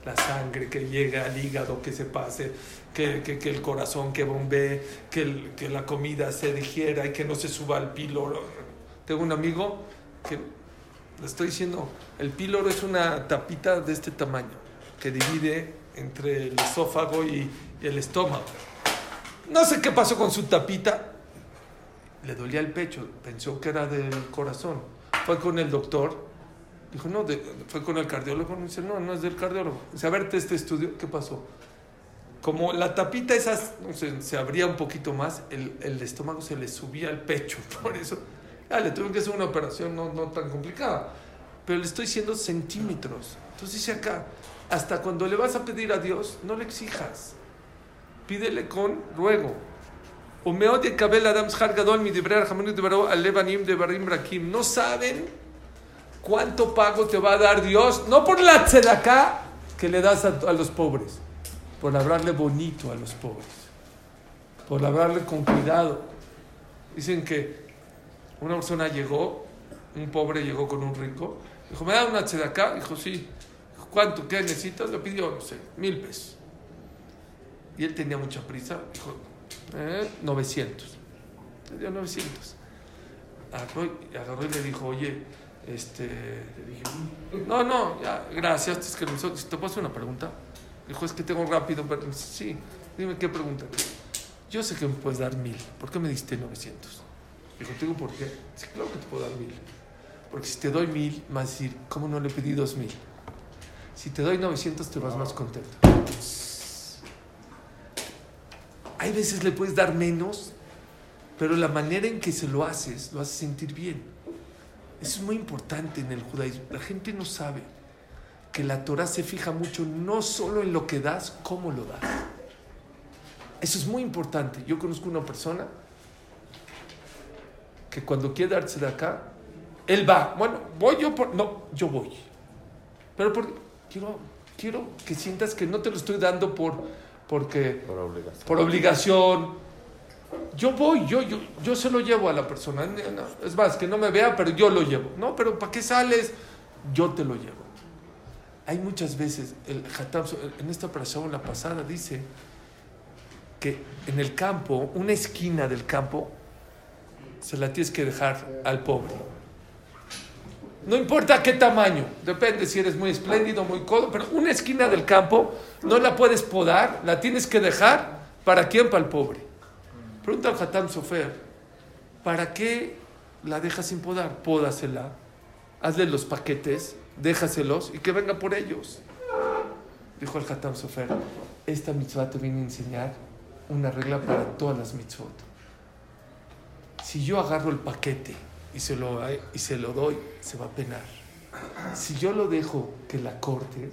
la sangre que llega al hígado, que se pase, que, que- que el corazón que bombee, que, el- que la comida se digiera y que no se suba al píloro. Tengo un amigo que le estoy diciendo, el píloro es una tapita de este tamaño que divide entre el esófago y, y el estómago. No sé qué pasó con su tapita. Le dolía el pecho, pensó que era del corazón. Fue con el doctor, dijo, no, de- fue con el cardiólogo, me dice, no, no es del cardiólogo. Dice, a verte este estudio, ¿qué pasó? Como la tapita esas no sé, se abría un poquito más, el, el estómago se le subía al pecho, por eso ya le tuvieron que hacer una operación no, no tan complicada. Pero le estoy diciendo centímetros. Entonces dice acá, hasta cuando le vas a pedir a Dios, no le exijas. Pídele con ruego. No saben cuánto pago te va a dar Dios, no por la tzedakah que le das a, los pobres, por hablarle bonito a los pobres, por hablarle con cuidado. Dicen que una persona llegó, un pobre llegó con un rico, dijo, ¿me da una tzedakah? Dijo, sí. ¿Cuánto? ¿Qué necesitas? Le pidió, no sé, mil pesos. Y él tenía mucha prisa, dijo, eh, 900. Le dio 900. Agarró y, agarró y le dijo, oye, este... No, no, ya, gracias, es que me hizo- ¿te puedo hacer una pregunta? Dijo, es que tengo rápido, pero sí, dime qué pregunta. Yo sé que me puedes dar mil, ¿por qué me diste 900? Dijo, te digo por qué. Sí, claro que te puedo dar mil. Porque si te doy mil, me vas a decir, ¿cómo no le pedí dos mil? Si te doy 900, te vas más contento. Hay veces le puedes dar menos, pero la manera en que se lo haces, lo hace sentir bien. Eso es muy importante en el judaísmo. La gente no sabe que la Torah se fija mucho no solo en lo que das, cómo lo das. Eso es muy importante. Yo conozco una persona que cuando quiere darse de acá, él va. Bueno, voy yo por... No, yo voy. Pero por, quiero, quiero que sientas que no te lo estoy dando por, porque,
Por obligación.
por obligación. Yo voy, yo, yo, yo se lo llevo a la persona. Es más, que no me vea, pero yo lo llevo. No, pero ¿para qué sales? Yo te lo llevo. Hay muchas veces, el Hatam, en esta operación, la pasada, dice que en el campo, una esquina del campo, se la tienes que dejar al pobre. No importa qué tamaño, depende si eres muy espléndido, muy codo, pero una esquina del campo no la puedes podar, la tienes que dejar para quién, para el pobre. Pregunta al Hatam Sofer, ¿para qué la dejas sin podar? Pódasela, hazle los paquetes, déjaselos y que venga por ellos. Dijo el Hatam Sofer, esta mitzvah te viene a enseñar una regla para todas las mitzvot. Si yo agarro el paquete y se lo, y se lo doy, se va a penar. Si yo lo dejo que la corte,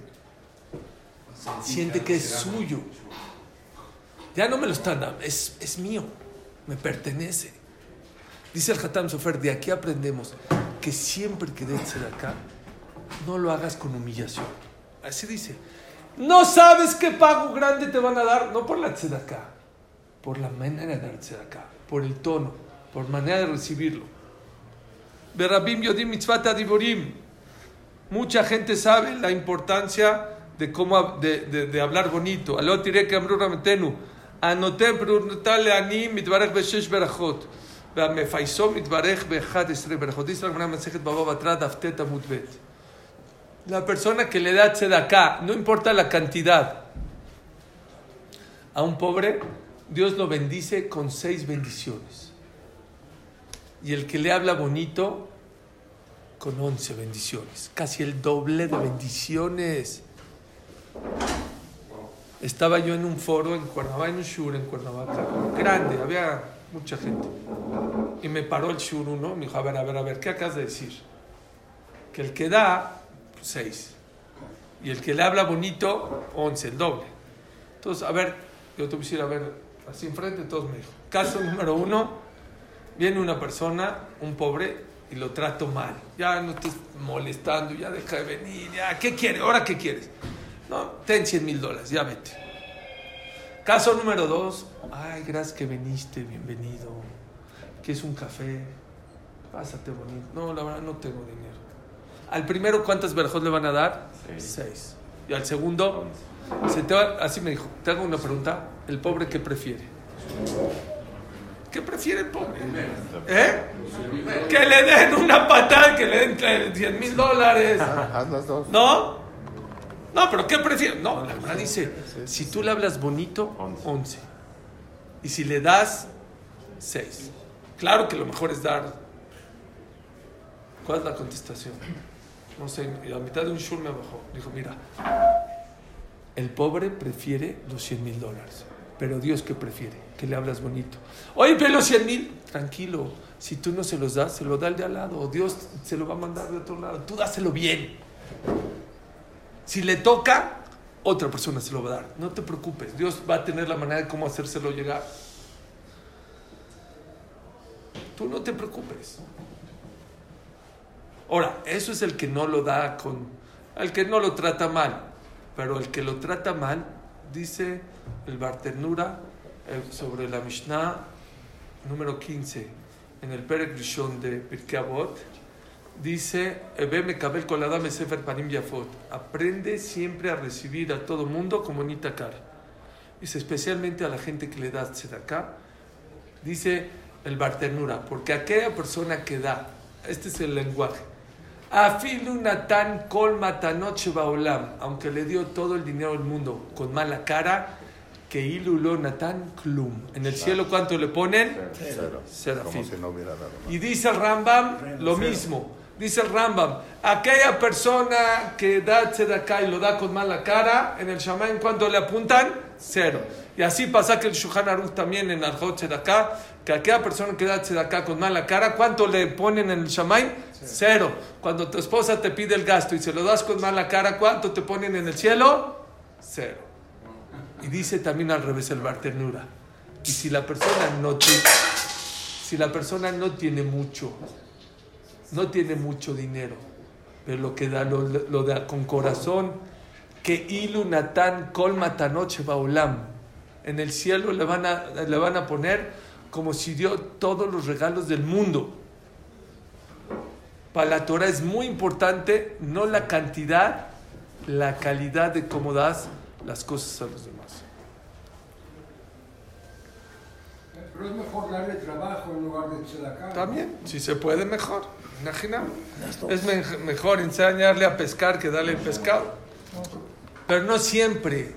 siente que es suyo. Ya no me lo están dando, es, es mío, me pertenece. Dice el Hatam Sofer, de aquí aprendemos que siempre que de acá, no lo hagas con humillación. Así dice. No sabes qué pago grande te van a dar, no por la tzedakah, por la manera de dar tzedakah, por el tono, por manera de recibirlo. Berabim Yodim Mitzvata Diborim. Mucha gente sabe la importancia de cómo de, de, de hablar bonito. Aló tiré que amru rametenu. Anoté brunatale ani mitbarech beshesh berachot. והמפייסו מתברך ב-11 ברכות. dice la Gemara Masejet Baba Batra Daftet Amud Bet. La persona que le da tzedakah, no importa la cantidad, a un pobre, Dios lo bendice con seis bendiciones. Y el que le habla bonito, con once bendiciones. Casi el doble de bendiciones. Estaba yo en un foro en Cuernavaca, en un shur en Cuernavaca, grande, había mucha gente. Y me paró el shur uno, me dijo, a ver, a ver, a ver, ¿qué acabas de decir? Que el que da, pues, seis. Y el que le habla bonito, 11, el doble. Entonces, a ver, yo te quisiera ver así enfrente, todos me dijo. Caso número uno, viene una persona, un pobre, y lo trato mal. Ya no estés molestando, ya deja de venir, ya, ¿qué quieres? ¿Ahora qué quieres? No, ten 100 mil dólares, ya vete. Caso número dos, ay, gracias que viniste, bienvenido. ¿Qué es un café? Pásate bonito. No, la verdad no tengo dinero. Al primero, ¿cuántas verjos le van a dar? Seis. Y al segundo, se te va- así me dijo, te hago una pregunta, ¿el pobre qué prefiere? ¿Qué prefiere el pobre? ¿Eh? Que le den una patada, que le den 100 mil dólares.
Haz las dos.
¿No? No, pero ¿qué prefiere? No, la verdad dice, si tú le hablas bonito, 11. Y si le das, 6. Claro que lo mejor es dar. ¿Cuál es la contestación? No sé, y a mitad de un shur me bajó. Dijo, mira, el pobre prefiere los 100 mil dólares. Pero Dios, ¿qué prefiere? Que le hablas bonito. Oye, pero los 100 mil, tranquilo. Si tú no se los das, se lo da el de al lado. O Dios se lo va a mandar de otro lado. Tú dáselo bien. Si le toca, otra persona se lo va a dar. No te preocupes. Dios va a tener la manera de cómo hacérselo llegar. Tú no te preocupes. Ahora, eso es el que no lo da con... El que no lo trata mal. Pero el que lo trata mal, dice el Barternura sobre la Mishnah número 15, en el Perek Rishon de Pirkei Avot, dice. Aprende siempre a recibir a todo mundo como bonita cara. Dice, especialmente a la gente que le da tzedakah, dice el Barternura, porque aquella persona que da, este es el lenguaje, aunque le dio todo el dinero del mundo con mala cara, que Ilulo Natan Klum. En el cielo, ¿cuánto le ponen?
Cero.
Serafín.
Como si no hubiera dado.
Y dice el Rambam lo mismo. Dice el Rambam, aquella persona que da tzedakah y lo da con mala cara, en el Shaman, ¿cuánto le apuntan? Cero. Y así pasa que el Shuhan Aruch también en Arjot tzedakah, que aquella persona que da tzedakah con mala cara, ¿cuánto le ponen en el Shaman? Cero. Cuando tu esposa te pide el gasto y se lo das con mala cara, ¿cuánto te ponen en el cielo? Cero. Y dice también al revés el Barternura. Y si la persona no tiene, si la persona no tiene mucho, no tiene mucho dinero, pero lo que da lo, da con corazón, que ilu natan kol matanoche baolam. En el cielo le van, a, le van a poner como si dio todos los regalos del mundo. Para la Torah es muy importante no la cantidad, la calidad de cómo das las cosas a los demás.
Pero es mejor darle trabajo en lugar de tzedakah.
También, si se puede, mejor. Imagina. Es me- mejor enseñarle a pescar que darle el pescado. Pero no siempre,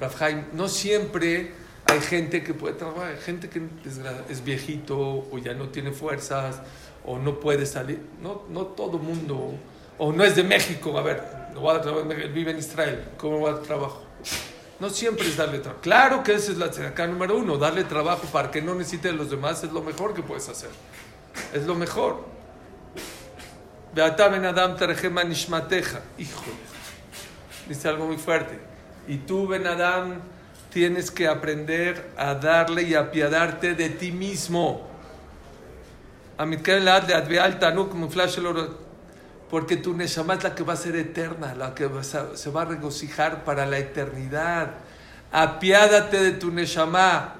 Raf Haim, no siempre hay gente que puede trabajar. Hay gente que desgra- es viejito o ya no tiene fuerzas o no puede salir. No, no todo mundo. O no es de México. A ver, no voy a trabajar, vive en Israel. ¿Cómo va a trabajo? No siempre es darle trabajo. Claro que esa es la acá número uno. Darle trabajo para que no necesite de los demás es lo mejor que puedes hacer. Es lo mejor. Beata ben Adam terjema nishmateja. Híjole. Dice algo muy fuerte. Y tú, Ben Adam, tienes que aprender a darle y apiadarte de ti mismo. Porque tu Neshama es la que va a ser eterna, la que se va a regocijar para la eternidad. Apiádate de tu Neshama.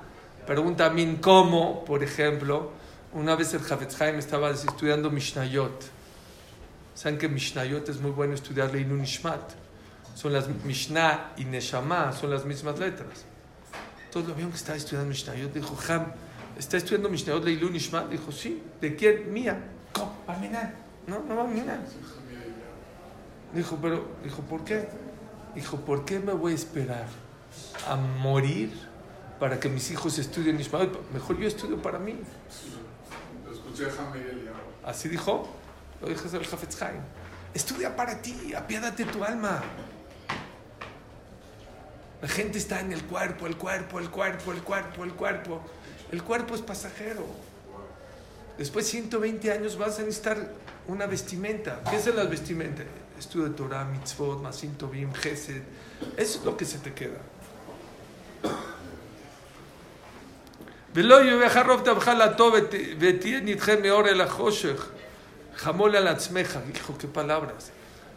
Pregunta a mí cómo, por ejemplo, una vez el Jafetz Haim estaba estudiando Mishnayot. Saben que Mishnayot es muy bueno estudiar Leinu. Son las Mishnah y Neshama, son las mismas letras. Entonces lo vieron que estaba estudiando Mishnayot. Dijo, Ham, ¿está estudiando Mishnayot Leilu Nishmat? Dijo, sí. ¿De quién? Mía. ¿Cómo? Barminan. No, no, Barminan. Dijo, pero, dijo, ¿por qué? Dijo, ¿por qué me voy a esperar a morir para que mis hijos estudien Nishmayot? Mejor yo estudio para mí.
Lo escuché a
Así dijo, lo dijo el Jafetz Haim. Estudia para ti, apiádate tu alma. La gente está en el cuerpo, el cuerpo, el cuerpo, el cuerpo, el cuerpo. El cuerpo es pasajero. Después 120 años vas a necesitar una vestimenta. ¿Qué es la vestimenta? Estudio de Torah, mitzvot, masim tovim, gesed. Eso es lo que se te queda. ולא יובך רוב טבך לטוב ות- ותהיה נדחה מאור אל החושך. חמול על עצמך. Hijo, qué palabras.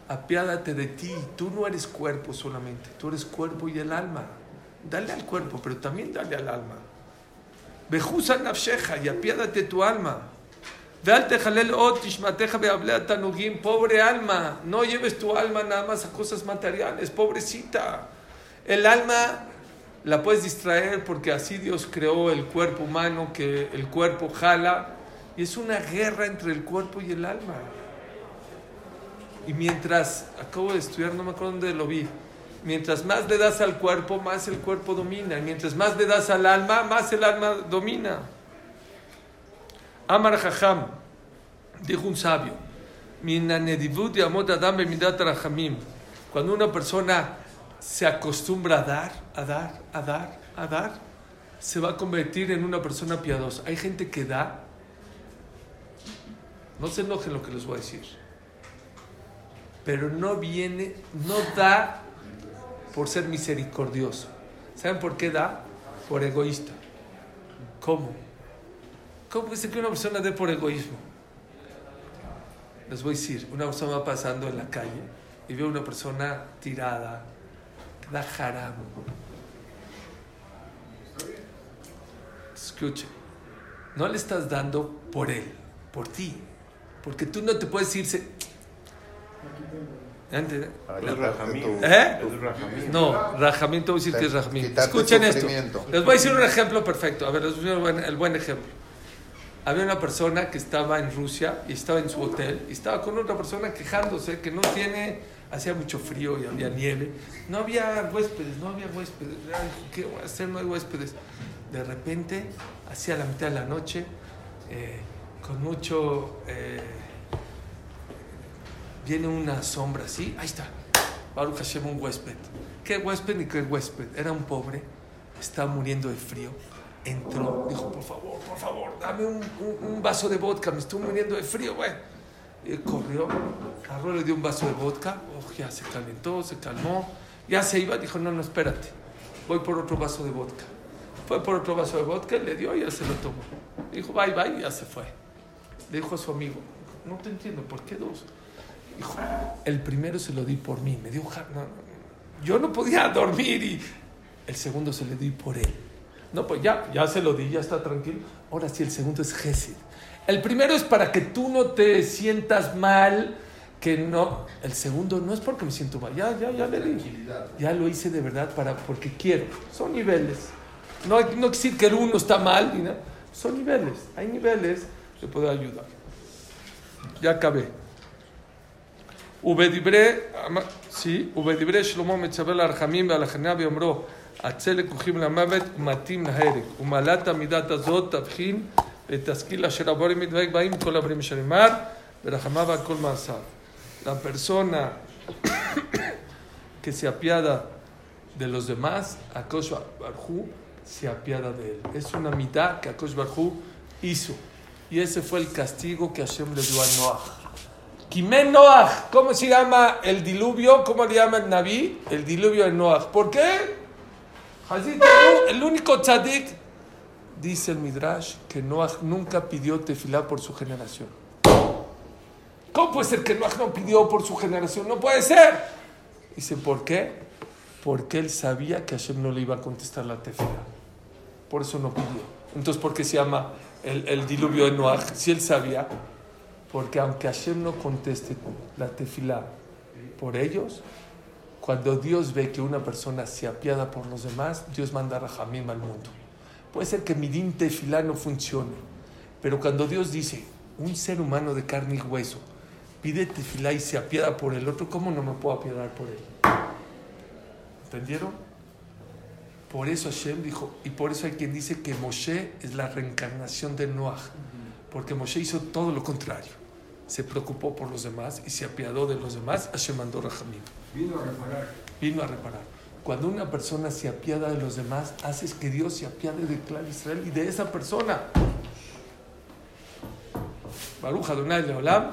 Apiádate de ti. Tú no eres cuerpo solamente. Tú eres cuerpo y el alma. Dale al cuerpo, pero también dale al alma. Bejusa nafsheja y apiádate tu alma. pobre alma, no lleves tu alma nada más a cosas materiales, pobrecita. El alma la puedes distraer porque así Dios creó el cuerpo humano, que el cuerpo jala, y es una guerra entre el cuerpo y el alma. Y mientras, acabo de estudiar, no me acuerdo dónde lo vi, mientras más le das al cuerpo, más el cuerpo domina, y mientras más le das al alma, más el alma domina. Amar Jajam, dijo un sabio. Cuando una persona se acostumbra a dar, a dar, a dar, a dar, se va a convertir en una persona piadosa. Hay gente que da, no se enojen lo que les voy a decir, pero no viene, no da por ser misericordioso. ¿Saben por qué da? Por egoísta. ¿Cómo? ¿Cómo puede ser que una persona dé por egoísmo? Les voy a decir, una persona va pasando en la calle y ve a una persona tirada, que da haram. Escuche, no le estás dando por él, por ti. Porque tú no te puedes irse. ¿Entiendes? ¿Eh?
Rajamín.
No, Rajamín, te voy a decir que es Rajamín. Escuchen esto. Les voy a decir un ejemplo perfecto. A ver, les voy a decir el buen ejemplo. Había una persona que estaba en Rusia y estaba en su hotel y estaba con otra persona quejándose que no tiene, hacía mucho frío y había nieve. No había huéspedes, no había huéspedes. ¿Qué voy a hacer? No hay huéspedes. De repente, hacia la mitad de la noche, eh, con mucho... eh, viene una sombra así, ahí está, Baruch Hashem, un huésped. ¿Qué huésped ni qué huésped? Era un pobre, estaba muriendo de frío. Entró, dijo, por favor, por favor, dame un, un- vaso de vodka, me estoy muriendo de frío, güey. Corrió, agarró, le dio un vaso de vodka, oh, ya se calentó, se calmó, ya se iba, dijo, no, no, espérate, voy por otro vaso de vodka. Fue por otro vaso de vodka, le dio y ya se lo tomó. Dijo, bye, bye, ya se fue. Le dijo a su amigo, no te entiendo, ¿por qué dos? Dijo, el primero se lo di por mí, me dio no, yo no podía dormir y el segundo se le di por él. No, pues ya, ya se lo di, ya está tranquilo. Ahora sí, el segundo es Gesed. El primero es para que tú no te sientas mal, que no. El segundo no es porque me siento mal, ya, ya, ya le di. Ya lo hice de verdad para, porque quiero. Son niveles. No, no decir que el uno está mal, ¿no? son niveles. Hay niveles que puedo ayudar. Ya acabé. Ubedibre, sí, Ubedibre Shlomo Metzabel Arjamim Bealajanabi Omro. ואומרו עצה לקוחים למוות ומתאים להרג ומעלת המידת הזאת תבחין ותשכיל אשר הבורים מתדבק בהם כל הברים אשר אמר ורחמיו על כל מעשיו. La persona que se apiada de los demás, Akosh Barhu se apiada de él. Es una mitad que Akosh Barhu hizo. Y ese fue el castigo que Hashem le dio a Noah. Kimen Noah, ¿cómo se llama el diluvio? ¿Cómo le llama el Naví? El diluvio de Noah. ¿Por qué? El único tzadik, dice el Midrash, que Noah nunca pidió tefilá por su generación. ¿Cómo puede ser que Noah no pidió por su generación? No puede ser. Dice, ¿por qué? Porque él sabía que Hashem no le iba a contestar la tefilá. Por eso no pidió. Entonces, ¿por qué se llama el, diluvio de Noah? Si él sabía, porque aunque Hashem no conteste la tefilá por ellos, cuando Dios ve que una persona se apiada por los demás, Dios manda a Rahamim al mundo. Puede ser que mi din tefilá no funcione, pero cuando Dios dice, un ser humano de carne y hueso pide tefilá y se apiada por el otro, ¿cómo no me puedo apiadar por él? ¿Entendieron? Por eso Hashem dijo, y por eso hay quien dice que Moshe es la reencarnación de Noah, porque Moshe hizo todo lo contrario. Se preocupó por los demás y se apiadó de los demás, Hashem mandó Rahamim.
Vino a reparar.
Vino a reparar. Cuando una persona se apiada de los demás, haces que Dios se apiade de clan Israel y de esa persona.
Baruch Adonai Leolam.